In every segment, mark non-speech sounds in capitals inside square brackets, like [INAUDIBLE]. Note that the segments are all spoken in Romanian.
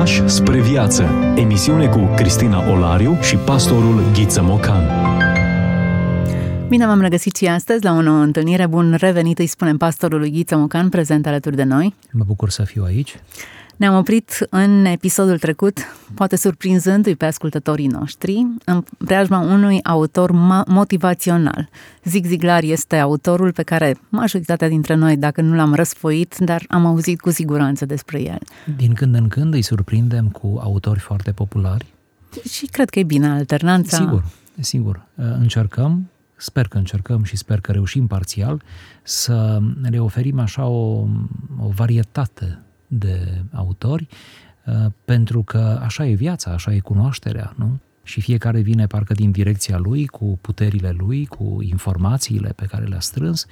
Pași spre viață. Emisiune cu Cristina Olariu și pastorul Ghiță Mocan. Bine v-am regăsit și astăzi la o nouă întâlnire. Bun revenit, îi spunem pastorului Ghiță Mocan, prezent alături de noi. Mă bucur să fiu aici. Ne-am oprit în episodul trecut, poate surprinzându-i pe ascultătorii noștri, în preajma unui autor motivațional. Zig Ziglar este autorul pe care majoritatea dintre noi, dacă nu l-am răsfoit, dar am auzit cu siguranță despre el. Din când în când îi surprindem cu autori foarte populari. Și cred că e bine alternanța. Sigur, sigur. Încercăm, sper că încercăm și sper că reușim parțial să le oferim așa o, o varietate de autori, uh, pentru că așa e viața, așa e cunoașterea, nu? Și fiecare vine parcă din direcția lui, cu puterile lui, cu informațiile pe care le-a strâns,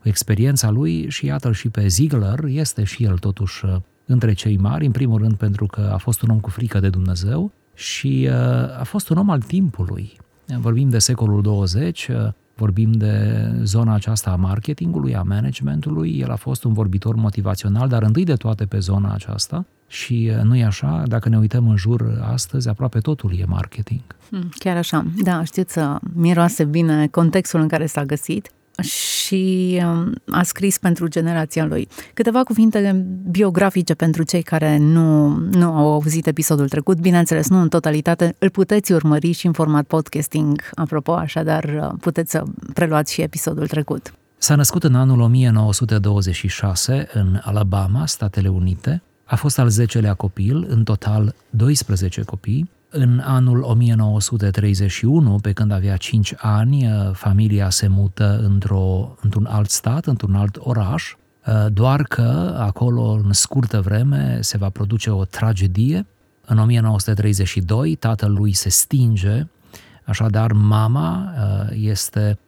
cu experiența lui și iată și pe Ziegler, este și el totuși uh, între cei mari, în primul rând pentru că a fost un om cu frică de Dumnezeu și uh, a fost un om al timpului. Vorbim de secolul 20, vorbim de zona aceasta a marketingului, a managementului, el a fost un vorbitor motivațional, dar întâi de toate pe zona aceasta. Și nu e așa, dacă ne uităm în jur astăzi, aproape totul e marketing. Hmm, chiar așa, da, știți, miroase bine contextul în care s-a găsit și um, a scris pentru generația lui. Câteva cuvinte biografice pentru cei care nu, nu au auzit episodul trecut, bineînțeles, nu în totalitate, îl puteți urmări și în format podcasting, apropo, așadar uh, puteți să preluați și episodul trecut. S-a născut în anul 1926 în Alabama, Statele Unite. A fost al 10-lea copil, în total 12 copii. În anul 1931, pe când avea 5 ani, uh, familia se mută într-o, într-un alt stat, într-un alt oraș, uh, doar că acolo, în scurtă vreme, se va produce o tragedie. În 1932, tatăl lui se stinge, așadar mama uh, este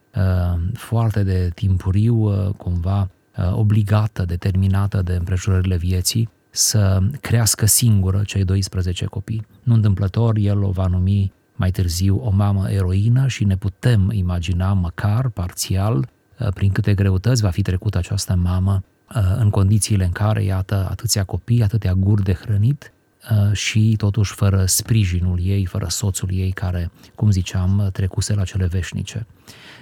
foarte de timpuriu, cumva obligată, determinată de împrejurările vieții, să crească singură cei 12 copii. Nu întâmplător, el o va numi mai târziu o mamă eroină și ne putem imagina măcar parțial uh, prin câte greutăți va fi trecut această mamă uh, în condițiile în care, iată, atâția copii, atâtea guri de hrănit uh, și totuși fără sprijinul ei, fără soțul ei care, cum ziceam, trecuse la cele veșnice.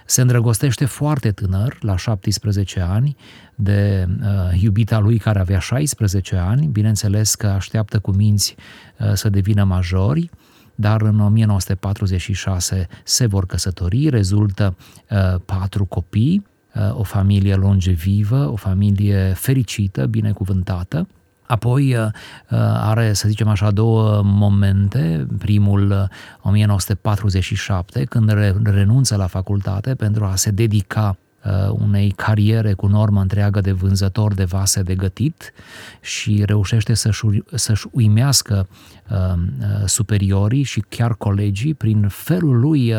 Se îndrăgostește foarte tânăr, la 17 ani, de uh, iubita lui care avea 16 ani, bineînțeles că așteaptă cu minți uh, să devină majori, dar în 1946 se vor căsători, rezultă uh, patru copii, uh, o familie longevivă, o familie fericită, binecuvântată, Apoi uh, uh, are, să zicem așa, două momente. Primul, 1947, uh, când renunță la facultate pentru a se dedica unei cariere cu normă întreagă de vânzător de vase de gătit și reușește să-și, să-și uimească superiorii și chiar colegii prin felul lui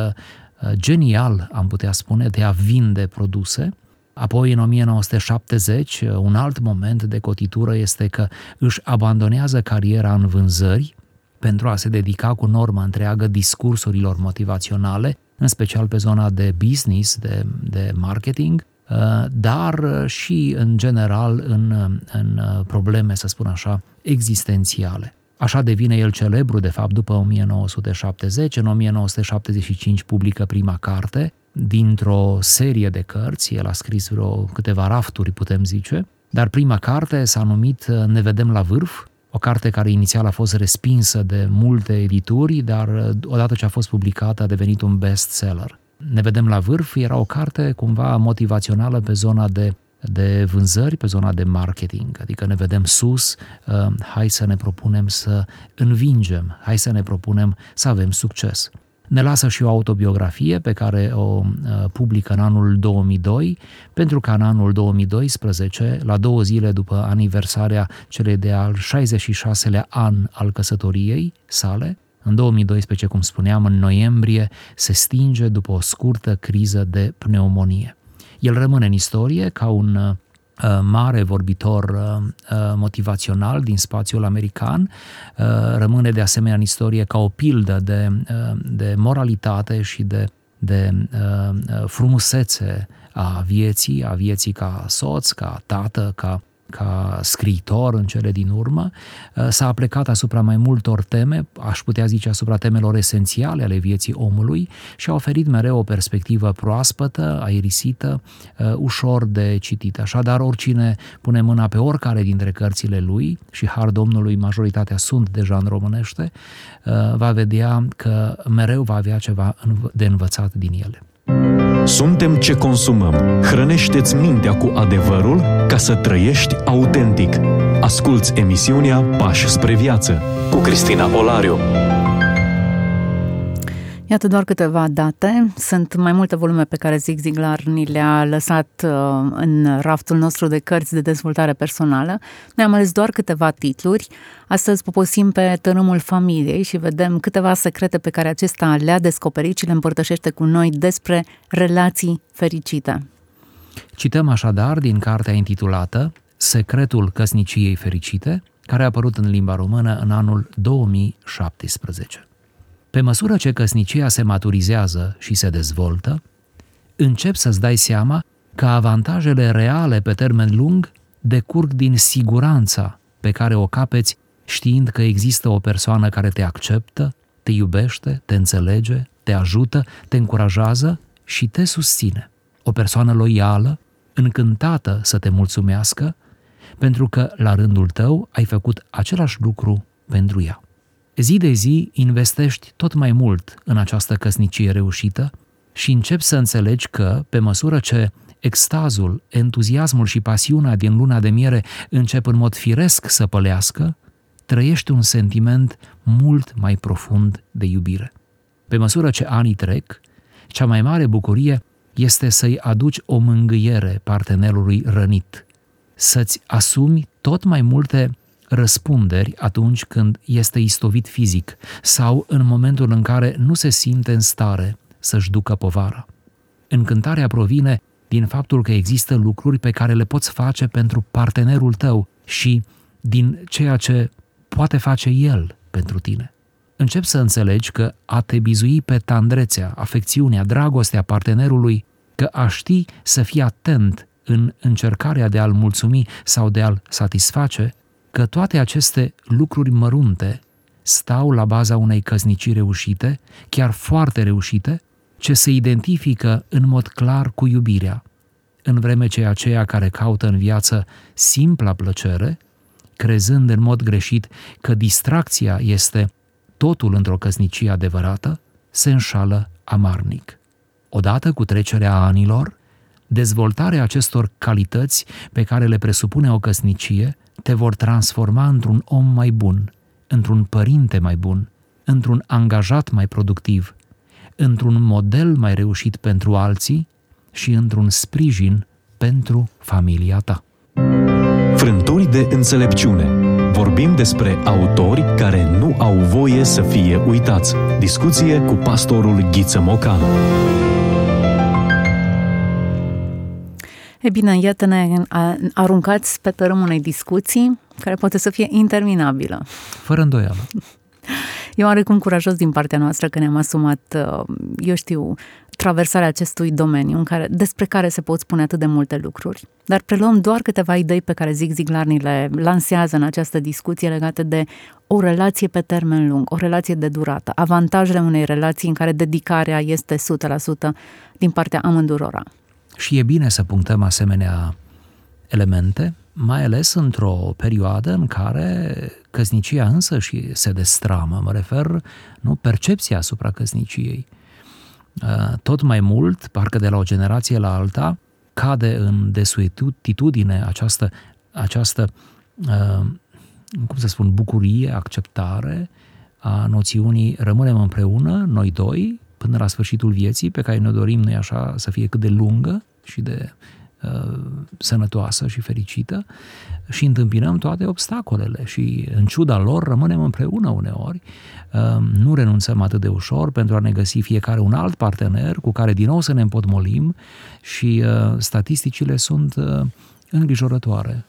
genial, am putea spune, de a vinde produse Apoi, în 1970, un alt moment de cotitură este că își abandonează cariera în vânzări pentru a se dedica cu normă întreagă discursurilor motivaționale, în special pe zona de business, de, de marketing, uh, dar și, în general, în, în probleme, să spun așa, existențiale. Așa devine el celebru, de fapt, după 1970. În 1975 publică prima carte, dintr-o serie de cărți, el a scris vreo câteva rafturi, putem zice, dar prima carte s-a numit Ne vedem la vârf, o carte care inițial a fost respinsă de multe edituri, dar odată ce a fost publicată a devenit un bestseller. Ne vedem la vârf era o carte cumva motivațională pe zona de, de vânzări, pe zona de marketing, adică ne vedem sus, uh, hai să ne propunem să învingem, hai să ne propunem să avem succes. Ne lasă și o autobiografie pe care o uh, publică în anul 2002, pentru că în anul 2012, la două zile după aniversarea celei de al 66-lea an al căsătoriei sale, în 2012, cum spuneam, în noiembrie, se stinge după o scurtă criză de pneumonie. El rămâne în istorie ca un uh, Uh, mare vorbitor uh, uh, motivațional din spațiul american, rămâne de asemenea în istorie ca o pildă de, de moralitate și de, de frumusețe a vieții, a vieții ca soț, ca tată, ca, ca scriitor în cele din urmă, uh, s-a plecat asupra mai multor teme, aș putea zice asupra temelor esențiale ale vieții omului și a oferit mereu o perspectivă proaspătă, aerisită, uh, ușor de citit. Așadar, oricine pune mâna pe oricare dintre cărțile lui, și har Domnului majoritatea sunt deja în românește, uh, va vedea că mereu va avea ceva de învățat din ele. Suntem ce consumăm. Hrănește-ți mintea cu adevărul ca să trăiești autentic. Asculți emisiunea Pași spre viață cu Cristina Olariu. Iată doar câteva date. Sunt mai multe volume pe care Zig Ziglar ni le-a lăsat uh, în raftul nostru de cărți de dezvoltare personală. Noi am ales doar câteva titluri. Astăzi poposim pe tărâmul familiei și vedem câteva secrete pe care acesta le-a descoperit și le împărtășește cu noi despre relații fericite. Cităm așadar din cartea intitulată Secretul căsniciei fericite, care a apărut în limba română în anul 2017. Pe măsură ce căsnicia se maturizează și se dezvoltă, încep să-ți dai seama că avantajele reale pe termen lung decurg din siguranța pe care o capeți știind că există o persoană care te acceptă, te iubește, te înțelege, te ajută, te încurajează și te susține. O persoană loială, încântată să te mulțumească, pentru că la rândul tău ai făcut același lucru pentru ea. Zi de zi investești tot mai mult în această căsnicie reușită și începi să înțelegi că, pe măsură ce extazul, entuziasmul și pasiunea din luna de miere încep în mod firesc să pălească, trăiești un sentiment mult mai profund de iubire. Pe măsură ce anii trec, cea mai mare bucurie este să-i aduci o mângâiere partenerului rănit, să-ți asumi tot mai multe răspunderi atunci când este istovit fizic sau în momentul în care nu se simte în stare să-și ducă povara. Încântarea provine din faptul că există lucruri pe care le poți face pentru partenerul tău și din ceea ce poate face el pentru tine. Încep să înțelegi că a te bizui pe tandrețea, afecțiunea, dragostea partenerului, că a ști să fii atent în încercarea de a-l mulțumi sau de a-l satisface, că toate aceste lucruri mărunte stau la baza unei căsnicii reușite, chiar foarte reușite, ce se identifică în mod clar cu iubirea, în vreme ce aceia care caută în viață simpla plăcere, crezând în mod greșit că distracția este totul într-o căsnicie adevărată, se înșală amarnic. Odată cu trecerea anilor, dezvoltarea acestor calități pe care le presupune o căsnicie te vor transforma într-un om mai bun, într-un părinte mai bun, într-un angajat mai productiv, într-un model mai reușit pentru alții și într-un sprijin pentru familia ta. Frânturi de înțelepciune. Vorbim despre autori care nu au voie să fie uitați. Discuție cu pastorul Ghiță Mocanu. E bine, iată-ne aruncați pe tărâm unei discuții care poate să fie interminabilă. Fără îndoială. [LAUGHS] Eu oarecum curajos din partea noastră că ne-am asumat, uh, eu știu, traversarea acestui domeniu în care, despre care se pot spune atât de multe lucruri. Dar preluăm doar câteva idei pe care Zig Ziglar ni le lansează în această discuție legate de o relație pe termen lung, o relație de durată, avantajele unei relații în care dedicarea este 100% din partea amândurora. Și e bine să punctăm asemenea elemente, mai ales într-o perioadă în care căsnicia însă și se destramă, mă refer, nu, percepția asupra căsniciei. Uh, tot mai mult, parcă de la o generație la alta, cade în desuetitudine această, această uh, cum să spun, bucurie, acceptare a noțiunii rămânem împreună, noi doi, până la sfârșitul vieții, pe care ne dorim noi așa să fie cât de lungă și de uh, sănătoasă și fericită și întâmpinăm toate obstacolele și în ciuda lor rămânem împreună uneori, uh, nu renunțăm atât de ușor pentru a ne găsi fiecare un alt partener cu care din nou să ne împotmolim și uh, statisticile sunt uh, îngrijorătoare.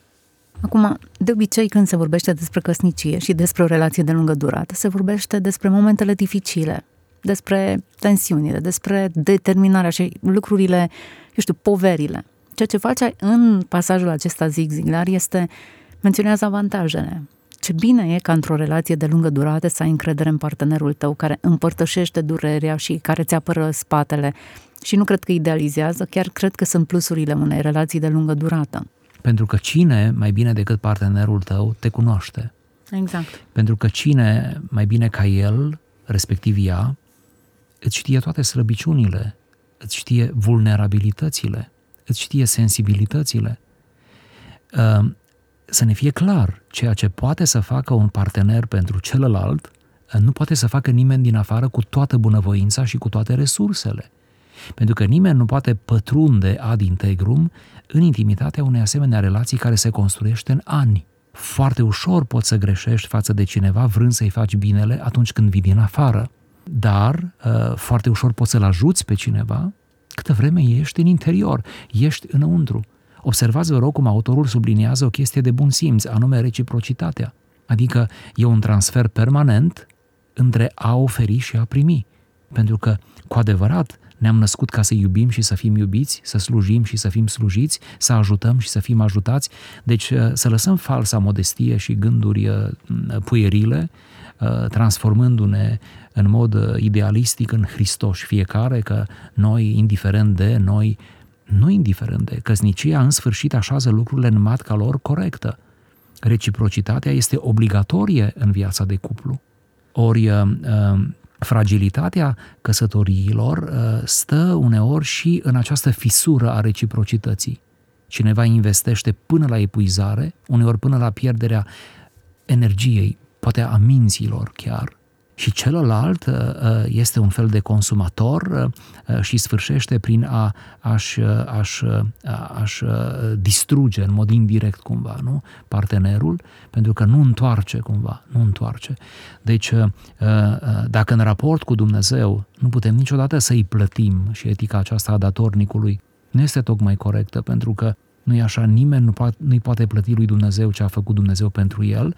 Acum, de obicei când se vorbește despre căsnicie și despre o relație de lungă durată, se vorbește despre momentele dificile, despre tensiunile, despre determinarea și lucrurile, eu știu, poverile. ceea ce face în pasajul acesta Zig Ziglar este menționează avantajele. Ce bine e ca într-o relație de lungă durată să ai încredere în partenerul tău care împărtășește durerea și care ți apără spatele. Și nu cred că idealizează, chiar cred că sunt plusurile unei relații de lungă durată. Pentru că cine, mai bine decât partenerul tău, te cunoaște. Exact. Pentru că cine, mai bine ca el, respectiv ea, îți știe toate slăbiciunile, îți știe vulnerabilitățile, îți știe sensibilitățile. Ehm, să ne fie clar, ceea ce poate să facă un partener pentru celălalt, nu poate să facă nimeni din afară cu toată bunăvoința și cu toate resursele. Pentru că nimeni nu poate pătrunde ad integrum în intimitatea unei asemenea relații care se construiește în ani. Foarte ușor poți să greșești față de cineva vrând să-i faci binele atunci când vii din afară, dar uh, foarte ușor poți să-l ajuți pe cineva câtă vreme ești în interior, ești înăuntru. Observați, vă rog, cum autorul subliniază o chestie de bun simț, anume reciprocitatea. Adică e un transfer permanent între a oferi și a primi. Pentru că, cu adevărat, ne-am născut ca să iubim și să fim iubiți, să slujim și să fim slujiți, să ajutăm și să fim ajutați. Deci uh, să lăsăm falsa modestie și gânduri uh, puierile, uh, transformându-ne în mod idealistic în Hristos fiecare, că noi, indiferent de noi, nu indiferent de căsnicia, în sfârșit așează lucrurile în matca lor corectă. Reciprocitatea este obligatorie în viața de cuplu. Ori fragilitatea căsătoriilor uh, stă uneori și în această fisură a reciprocității. Cineva investește până la epuizare, uneori până la pierderea energiei, poate a minților chiar, și celălalt uh, uh, este un fel de consumator uh, și sfârșește prin a, aș, aș, aș distruge în mod indirect cumva nu? partenerul, pentru că nu întoarce cumva, nu întoarce. Deci, dacă în raport cu Dumnezeu nu putem niciodată să-i plătim și etica aceasta a datornicului nu este tocmai corectă, pentru că nu e așa, nimeni nu poate, nu-i poate plăti lui Dumnezeu ce a făcut Dumnezeu pentru el.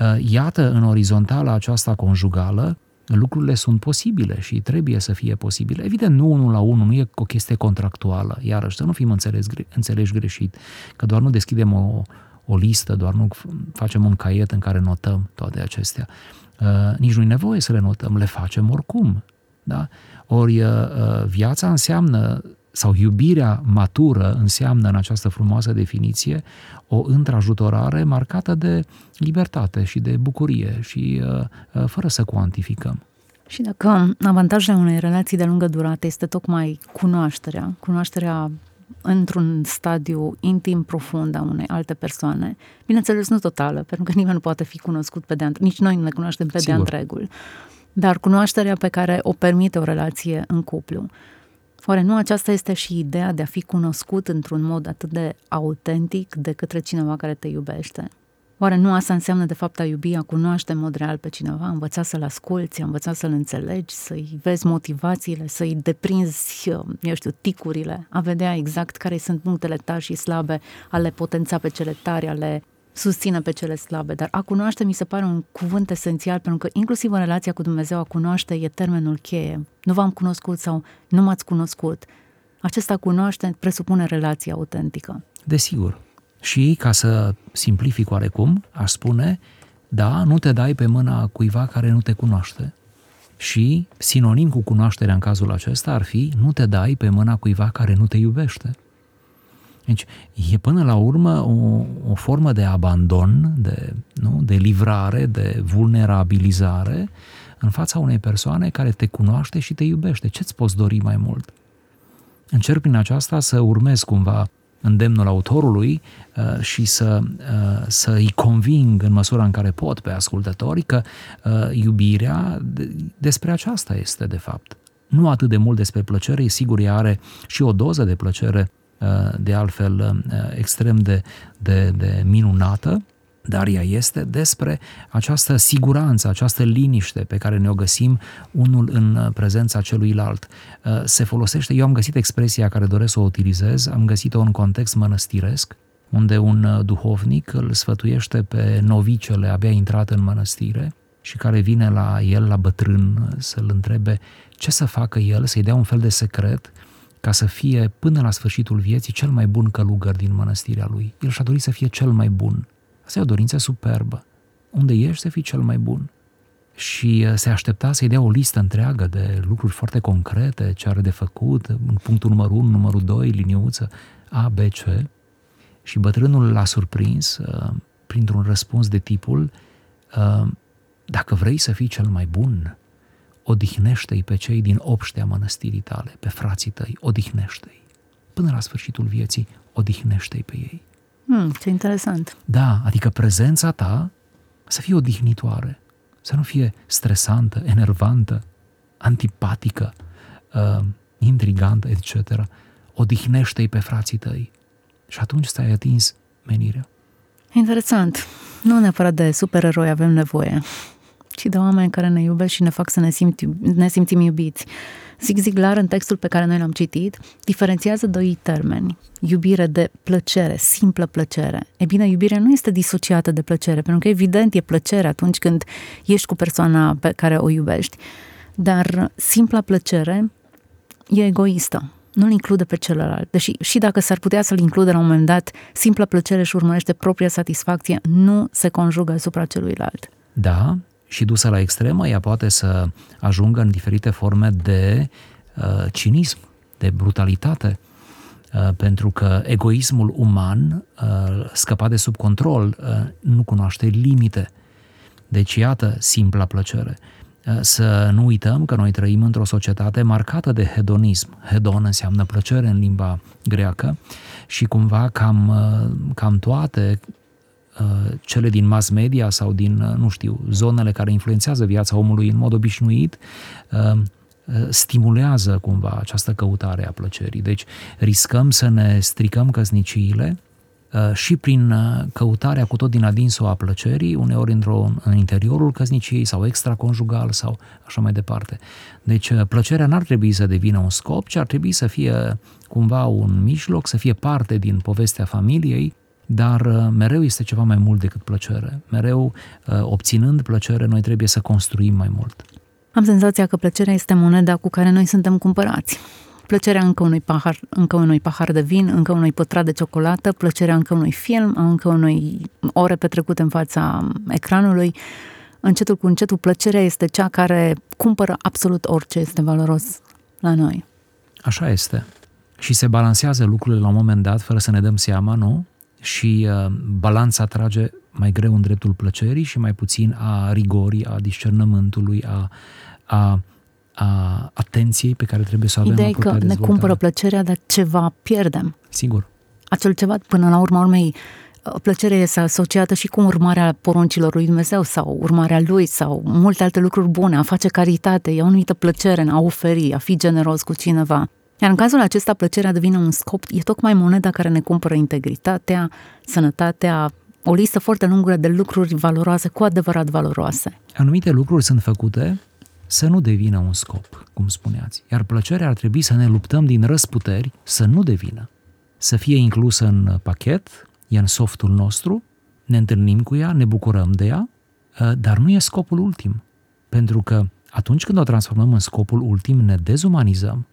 Uh, iată, în orizontala aceasta conjugală, lucrurile sunt posibile și trebuie să fie posibile. Evident, nu unul la unul, nu e o chestie contractuală, iarăși, să nu fim înțeles, înțeleși greșit, că doar nu deschidem o, o listă, doar nu facem un caiet în care notăm toate acestea. Uh, nici nu e nevoie să le notăm, le facem oricum. Da? Ori uh, viața înseamnă sau iubirea matură înseamnă în această frumoasă definiție o întrajutorare marcată de libertate și de bucurie și uh, uh, fără să cuantificăm. Și dacă avantajul unei relații de lungă durată este tocmai cunoașterea, cunoașterea într-un stadiu intim profund a unei alte persoane, bineînțeles nu totală, pentru că nimeni nu poate fi cunoscut pe de nici noi nu ne cunoaștem pe Sigur. de întregul, dar cunoașterea pe care o permite o relație în cuplu. Oare nu aceasta este și ideea de a fi cunoscut într-un mod atât de autentic de către cineva care te iubește? Oare nu asta înseamnă de fapt a iubi, a cunoaște în mod real pe cineva, a învăța să-l asculți, a învăța să-l înțelegi, să-i vezi motivațiile, să-i deprinzi, eu știu, ticurile, a vedea exact care sunt punctele tari și slabe, a le potența pe cele tari, a le susține pe cele slabe, dar a cunoaște mi se pare un cuvânt esențial, pentru că inclusiv în relația cu Dumnezeu a cunoaște e termenul cheie. Nu v-am cunoscut sau nu m-ați cunoscut. Acesta cunoaște presupune relația autentică. Desigur. Și ca să simplific oarecum, aș spune, da, nu te dai pe mâna cuiva care nu te cunoaște. Și sinonim cu cunoașterea în cazul acesta ar fi nu te dai pe mâna cuiva care nu te iubește. Deci e până la urmă o, o formă de abandon, de, nu, de livrare, de vulnerabilizare în fața unei persoane care te cunoaște și te iubește. Ce-ți poți dori mai mult? Încerc prin aceasta să urmez cumva îndemnul autorului uh, și să, uh, să îi conving în măsura în care pot pe ascultători că uh, iubirea despre aceasta este de fapt. Nu atât de mult despre plăcere, sigur ea are și o doză de plăcere de altfel extrem de, de, de minunată, dar ea este despre această siguranță, această liniște pe care ne-o găsim unul în prezența celuilalt. Se folosește, eu am găsit expresia care doresc să o utilizez, am găsit-o în context mănăstiresc, unde un duhovnic îl sfătuiește pe novicele abia intrat în mănăstire și care vine la el, la bătrân, să-l întrebe ce să facă el, să-i dea un fel de secret ca să fie până la sfârșitul vieții cel mai bun călugăr din mănăstirea lui. El și-a dorit să fie cel mai bun. Asta e o dorință superbă. Unde ești să fii cel mai bun. Și uh, se aștepta să-i dea o listă întreagă de lucruri foarte concrete, ce are de făcut, în punctul numărul 1, numărul 2, liniuță, A, B, C. Și bătrânul l-a surprins uh, printr-un răspuns de tipul uh, dacă vrei să fii cel mai bun, odihnește-i pe cei din obștea mănăstirii tale, pe frații tăi, odihnește-i. Până la sfârșitul vieții, odihnește-i pe ei. Hmm, ce interesant. Da, adică prezența ta să fie odihnitoare, să nu fie stresantă, enervantă, antipatică, uh, intrigantă, etc. Odihnește-i pe frații tăi și atunci ți-ai atins menirea. Interesant. Nu neapărat de supereroi avem nevoie, ci de oameni care ne iubesc și ne fac să ne, simți, ne simțim iubiți. Zig Ziglar, în textul pe care noi l-am citit, diferențiază doi termeni. Iubire de plăcere, simplă plăcere. E bine, iubirea nu este disociată de plăcere, pentru că evident e plăcere atunci când ești cu persoana pe care o iubești. Dar simpla plăcere e egoistă nu-l include pe celălalt. Deși și dacă s-ar putea să-l include la un moment dat, simpla plăcere și urmărește propria satisfacție, nu se conjugă asupra celuilalt. Da, și dusă la extremă, ea poate să ajungă în diferite forme de uh, cinism, de brutalitate, uh, pentru că egoismul uman, uh, scăpat de sub control, uh, nu cunoaște limite. Deci, iată, simpla plăcere. Uh, să nu uităm că noi trăim într-o societate marcată de hedonism. Hedon înseamnă plăcere în limba greacă și cumva cam, uh, cam toate uh, cele din mass media sau din, nu știu, zonele care influențează viața omului în mod obișnuit, stimulează cumva această căutare a plăcerii. Deci riscăm să ne stricăm căsniciile Uh, și prin uh, căutarea cu tot din adinsul a plăcerii, uneori într-o, în interiorul căsniciei sau extraconjugal sau așa mai departe. Deci uh, plăcerea n-ar trebui să devină un scop, ci ar trebui să fie cumva un mijloc, să fie parte din povestea familiei, dar mereu este ceva mai mult decât plăcere. Mereu, obținând plăcere, noi trebuie să construim mai mult. Am senzația că plăcerea este moneda cu care noi suntem cumpărați plăcerea încă unui pahar, încă unui pahar de vin, încă unui pătrat de ciocolată, plăcerea încă unui film, încă unui ore petrecute în fața ecranului. Încetul cu încetul, plăcerea este cea care cumpără absolut orice este valoros la noi. Așa este. Și se balansează lucrurile la un moment dat, fără să ne dăm seama, nu? Și uh, balanța trage mai greu în dreptul plăcerii și mai puțin a rigorii, a discernământului, a, a a atenției pe care trebuie să o avem Ideea că ne cumpără plăcerea, dar ceva pierdem. Sigur. Acel ceva, până la urma urmei, plăcerea este asociată și cu urmarea poruncilor lui Dumnezeu sau urmarea lui sau multe alte lucruri bune, a face caritate, e o anumită plăcere în a oferi, a fi generos cu cineva. Iar în cazul acesta, plăcerea devine un scop, e tocmai moneda care ne cumpără integritatea, sănătatea, o listă foarte lungă de lucruri valoroase, cu adevărat valoroase. Anumite lucruri sunt făcute să nu devină un scop, cum spuneați. Iar plăcerea ar trebui să ne luptăm din răsputeri să nu devină. Să fie inclusă în pachet, e în softul nostru, ne întâlnim cu ea, ne bucurăm de ea, ă, dar nu e scopul ultim. Pentru că atunci când o transformăm în scopul ultim, ne dezumanizăm,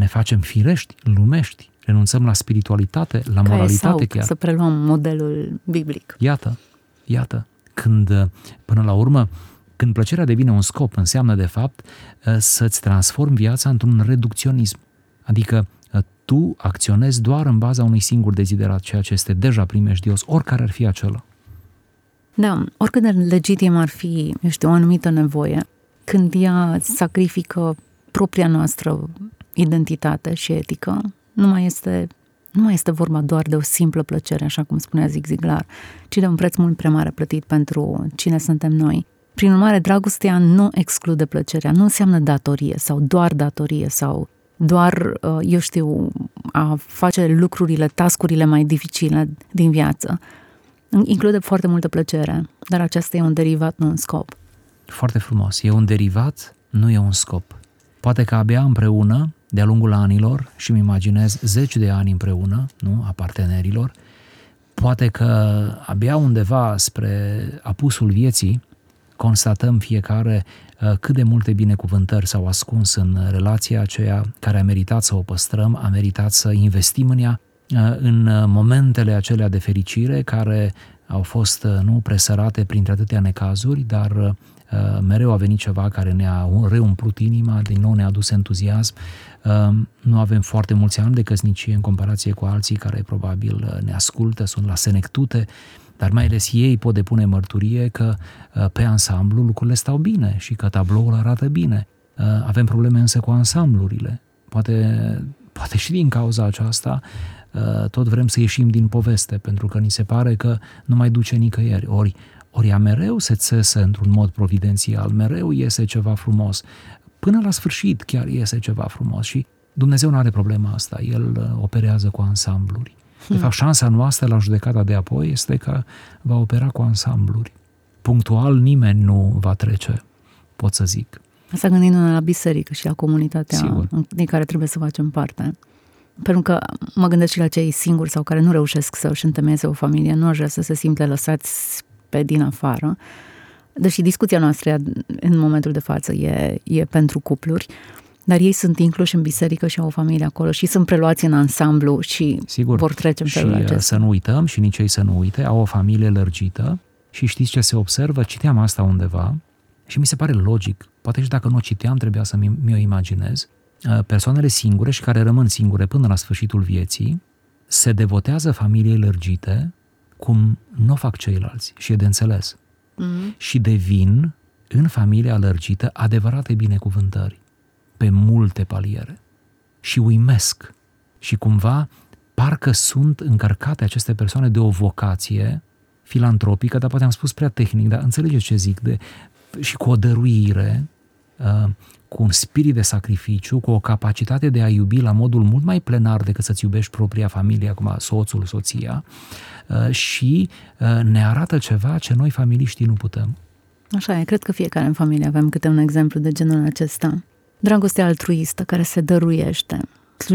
ne facem firești, lumești, renunțăm la spiritualitate, la Ca moralitate chiar. să preluăm modelul biblic. Iată, iată, când până la urmă când plăcerea devine un scop, înseamnă de fapt uh, să-ți transformi viața într-un reducționism. Adică uh, tu acționezi doar în baza unui singur deziderat, ceea ce este deja primejdios, oricare ar fi acela. Da, oricât de legitim ar fi, eu știu, o anumită nevoie, când ea sacrifică propria noastră identitate și etică, nu mai este, nu mai este vorba doar de o simplă plăcere, așa cum spunea Zig Ziglar, ci de un preț mult prea mare plătit pentru cine suntem noi. Prin urmare, dragostea nu exclude plăcerea, nu înseamnă datorie sau doar datorie sau doar, uh, eu știu, a face lucrurile, tascurile mai dificile din viață. Include foarte multă plăcere, dar acesta e un derivat, nu un scop. Foarte frumos. E un derivat, nu e un scop. Poate că abia împreună, de-a lungul anilor, și mi imaginez zeci de ani împreună, nu, a partenerilor, poate că abia undeva spre apusul vieții, constatăm fiecare uh, cât de multe binecuvântări s-au ascuns în relația aceea care a meritat să o păstrăm, a meritat să investim în ea, uh, în momentele acelea de fericire care au fost nu presărate printre atâtea necazuri, dar mereu a venit ceva care ne-a reumplut inima, din nou ne-a adus entuziasm. Nu avem foarte mulți ani de căsnicie în comparație cu alții care probabil ne ascultă, sunt la senectute, dar mai ales ei pot depune mărturie că uh, pe ansamblu lucrurile stau bine și că tabloul arată bine. Uh, avem probleme însă cu ansamblurile. Poate, poate și din cauza aceasta uh, tot vrem să ieșim din poveste, pentru că ni se pare că nu mai duce nicăieri. Ori, ori ea mereu se țesă într-un mod providențial, mereu iese ceva frumos. Până la sfârșit chiar iese ceva frumos și Dumnezeu nu are problema asta, El operează cu ansambluri. De fapt, șansa noastră la judecata de apoi este că va opera cu ansambluri. Punctual nimeni nu va trece, pot să zic. Asta gândindu-ne la biserică și la comunitatea Sigur. din care trebuie să facem parte. Pentru că mă gândesc și la cei singuri sau care nu reușesc să își întemeieze o familie, nu aș vrea să se simte lăsați pe din afară. Deși discuția noastră în momentul de față e, e pentru cupluri, dar ei sunt incluși în biserică și au o familie acolo și sunt preluați în ansamblu și Sigur. vor trece în felul și uh, acesta. să nu uităm și nici ei să nu uite, au o familie lărgită și știți ce se observă? Citeam asta undeva și mi se pare logic, poate și dacă nu o citeam trebuia să mi, mi-o imaginez, uh, persoanele singure și care rămân singure până la sfârșitul vieții se devotează familiei lărgite cum nu o fac ceilalți și e de înțeles. Mm-hmm. Și devin în familia lărgită adevărate binecuvântări pe multe paliere și uimesc și cumva parcă sunt încărcate aceste persoane de o vocație filantropică, dar poate am spus prea tehnic, dar înțelegeți ce zic, de, și cu o dăruire, uh, cu un spirit de sacrificiu, cu o capacitate de a iubi la modul mult mai plenar decât să-ți iubești propria familie, acum soțul, soția, uh, și uh, ne arată ceva ce noi familiștii nu putem. Așa e, cred că fiecare în familie avem câte un exemplu de genul acesta. Dragostea altruistă care se dăruiește,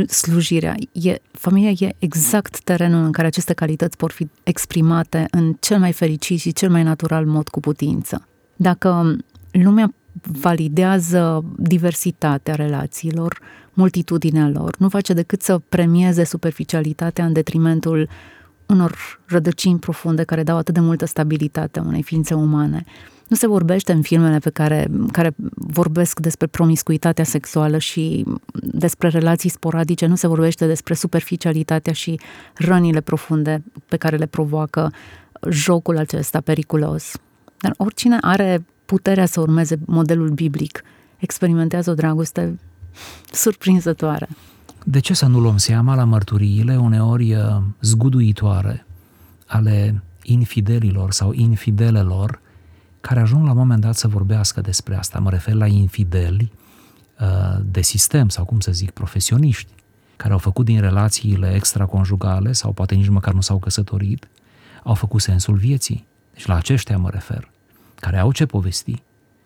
slujirea, e, familia e exact terenul în care aceste calități pot fi exprimate în cel mai fericit și cel mai natural mod cu putință. Dacă lumea validează diversitatea relațiilor, multitudinea lor, nu face decât să premieze superficialitatea în detrimentul unor rădăcini profunde care dau atât de multă stabilitate unei ființe umane. Nu se vorbește în filmele pe care, care vorbesc despre promiscuitatea sexuală și despre relații sporadice, nu se vorbește despre superficialitatea și rănile profunde pe care le provoacă jocul acesta periculos. Dar oricine are puterea să urmeze modelul biblic, experimentează o dragoste surprinzătoare. De ce să nu luăm seama la mărturiile uneori uh, zguduitoare ale infidelilor sau infidelelor care ajung la un moment dat să vorbească despre asta. Mă refer la infideli uh, de sistem sau, cum să zic, profesioniști, care au făcut din relațiile extraconjugale sau poate nici măcar nu s-au căsătorit, au făcut sensul vieții. Deci la aceștia mă refer, care au ce povesti.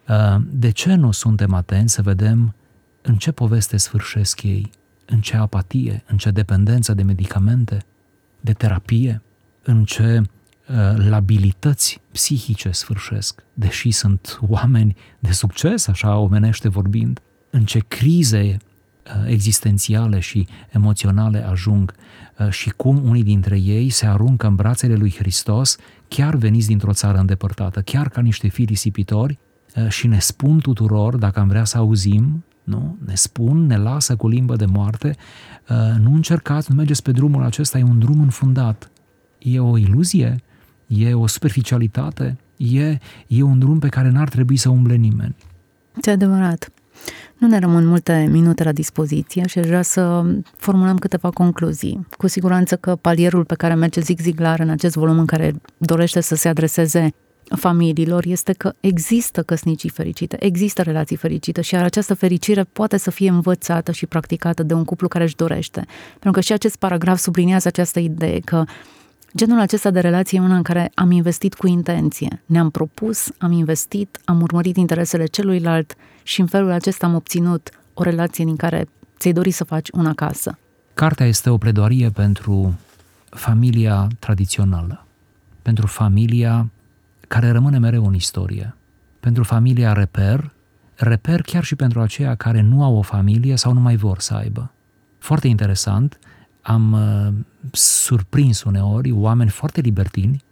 Uh, de ce nu suntem atenți să vedem în ce poveste sfârșesc ei, în ce apatie, în ce dependență de medicamente, de terapie, în ce Uh, labilități psihice sfârșesc, deși sunt oameni de succes, așa omenește vorbind, în ce crize uh, existențiale și emoționale ajung uh, și cum unii dintre ei se aruncă în brațele lui Hristos, chiar veniți dintr-o țară îndepărtată, chiar ca niște fii risipitori și ne spun tuturor, dacă am vrea să auzim, nu? ne spun, ne lasă cu limbă de moarte, nu încercați, nu mergeți pe drumul acesta, e un drum înfundat. E o iluzie? e o superficialitate, e, e un drum pe care n-ar trebui să umble nimeni. Ce adevărat. Nu ne rămân multe minute la dispoziție și aș vrea să formulăm câteva concluzii. Cu siguranță că palierul pe care merge Zig Ziglar în acest volum în care dorește să se adreseze familiilor este că există căsnicii fericite, există relații fericite și această fericire poate să fie învățată și practicată de un cuplu care își dorește. Pentru că și acest paragraf subliniază această idee că Genul acesta de relație e una în care am investit cu intenție. Ne-am propus, am investit, am urmărit interesele celuilalt și în felul acesta am obținut o relație din care ți-ai dori să faci una casă. Cartea este o pledoarie pentru familia tradițională, pentru familia care rămâne mereu în istorie, pentru familia reper, reper chiar și pentru aceia care nu au o familie sau nu mai vor să aibă. Foarte interesant, am uh, surprins uneori oameni foarte libertini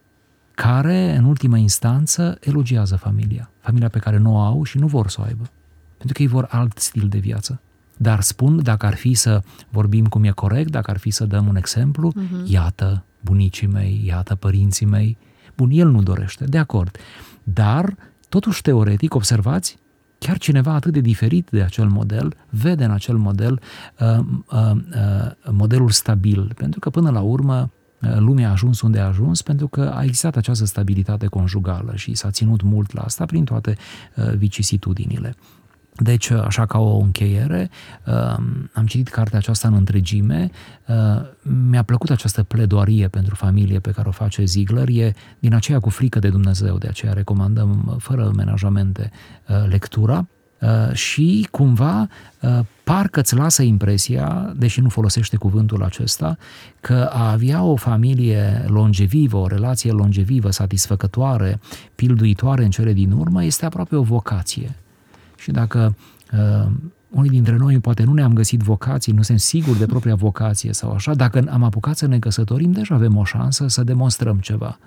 care, în ultima instanță, elogiază familia. Familia pe care nu o au și nu vor să o aibă. Pentru că ei vor alt stil de viață. Dar spun, dacă ar fi să vorbim cum e corect, dacă ar fi să dăm un exemplu, uh-huh. iată bunicii mei, iată părinții mei. Bun, el nu dorește, de acord. Dar, totuși, teoretic, observați, chiar cineva atât de diferit de acel model vede în acel model uh, uh, uh, modelul stabil, pentru că până la urmă uh, lumea a ajuns unde a ajuns pentru că a existat această stabilitate conjugală și s-a ținut mult la asta prin toate uh, vicisitudinile. Deci, așa ca o încheiere, um, am citit cartea aceasta în întregime, uh, mi-a plăcut această pledoarie pentru familie pe care o face Ziegler, e din aceea cu frică de Dumnezeu, de aceea recomandăm uh, fără menajamente uh, lectura. Și cumva parcă îți lasă impresia, deși nu folosește cuvântul acesta, că a avea o familie longevivă, o relație longevivă, satisfăcătoare, pilduitoare în cele din urmă, este aproape o vocație și dacă uh, unii dintre noi poate nu ne-am găsit vocații, nu suntem siguri de propria vocație sau așa, dacă am apucat să ne căsătorim, deja avem o șansă să demonstrăm ceva.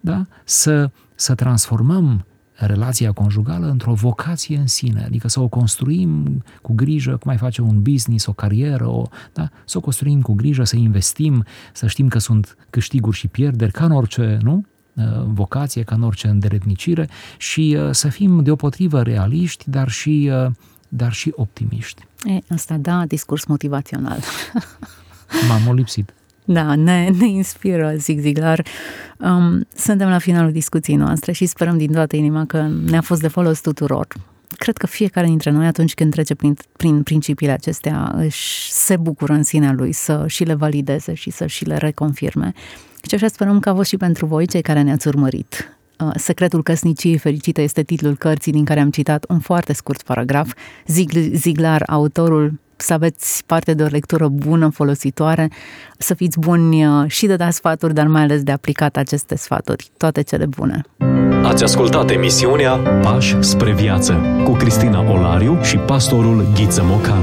Da? Să, să transformăm relația conjugală într-o vocație în sine, adică să o construim cu grijă, cum mai face un business, o carieră, o, da? să o construim cu grijă, să investim, să știm că sunt câștiguri și pierderi, ca în orice, nu? Uh, vocație, ca în orice îndeletnicire și uh, să fim deopotrivă realiști, dar și, uh, dar și optimiști. E, asta da, discurs motivațional. [LAUGHS] M-am lipsit. Da, ne, ne inspiră Zig Ziglar. Um, suntem la finalul discuției noastre și sperăm din toată inima că ne-a fost de folos tuturor. Cred că fiecare dintre noi, atunci când trece prin, prin principiile acestea, își se bucură în sinea lui să și le valideze și să și le reconfirme. Și așa sperăm că a fost și pentru voi, cei care ne-ați urmărit. Uh, Secretul căsniciei fericite este titlul cărții din care am citat un foarte scurt paragraf. Ziglar, autorul, să aveți parte de o lectură bună, folositoare, să fiți buni uh, și de dat sfaturi, dar mai ales de aplicat aceste sfaturi. Toate cele bune! Ați ascultat emisiunea Pași spre viață cu Cristina Olariu și pastorul Ghiță Mocan.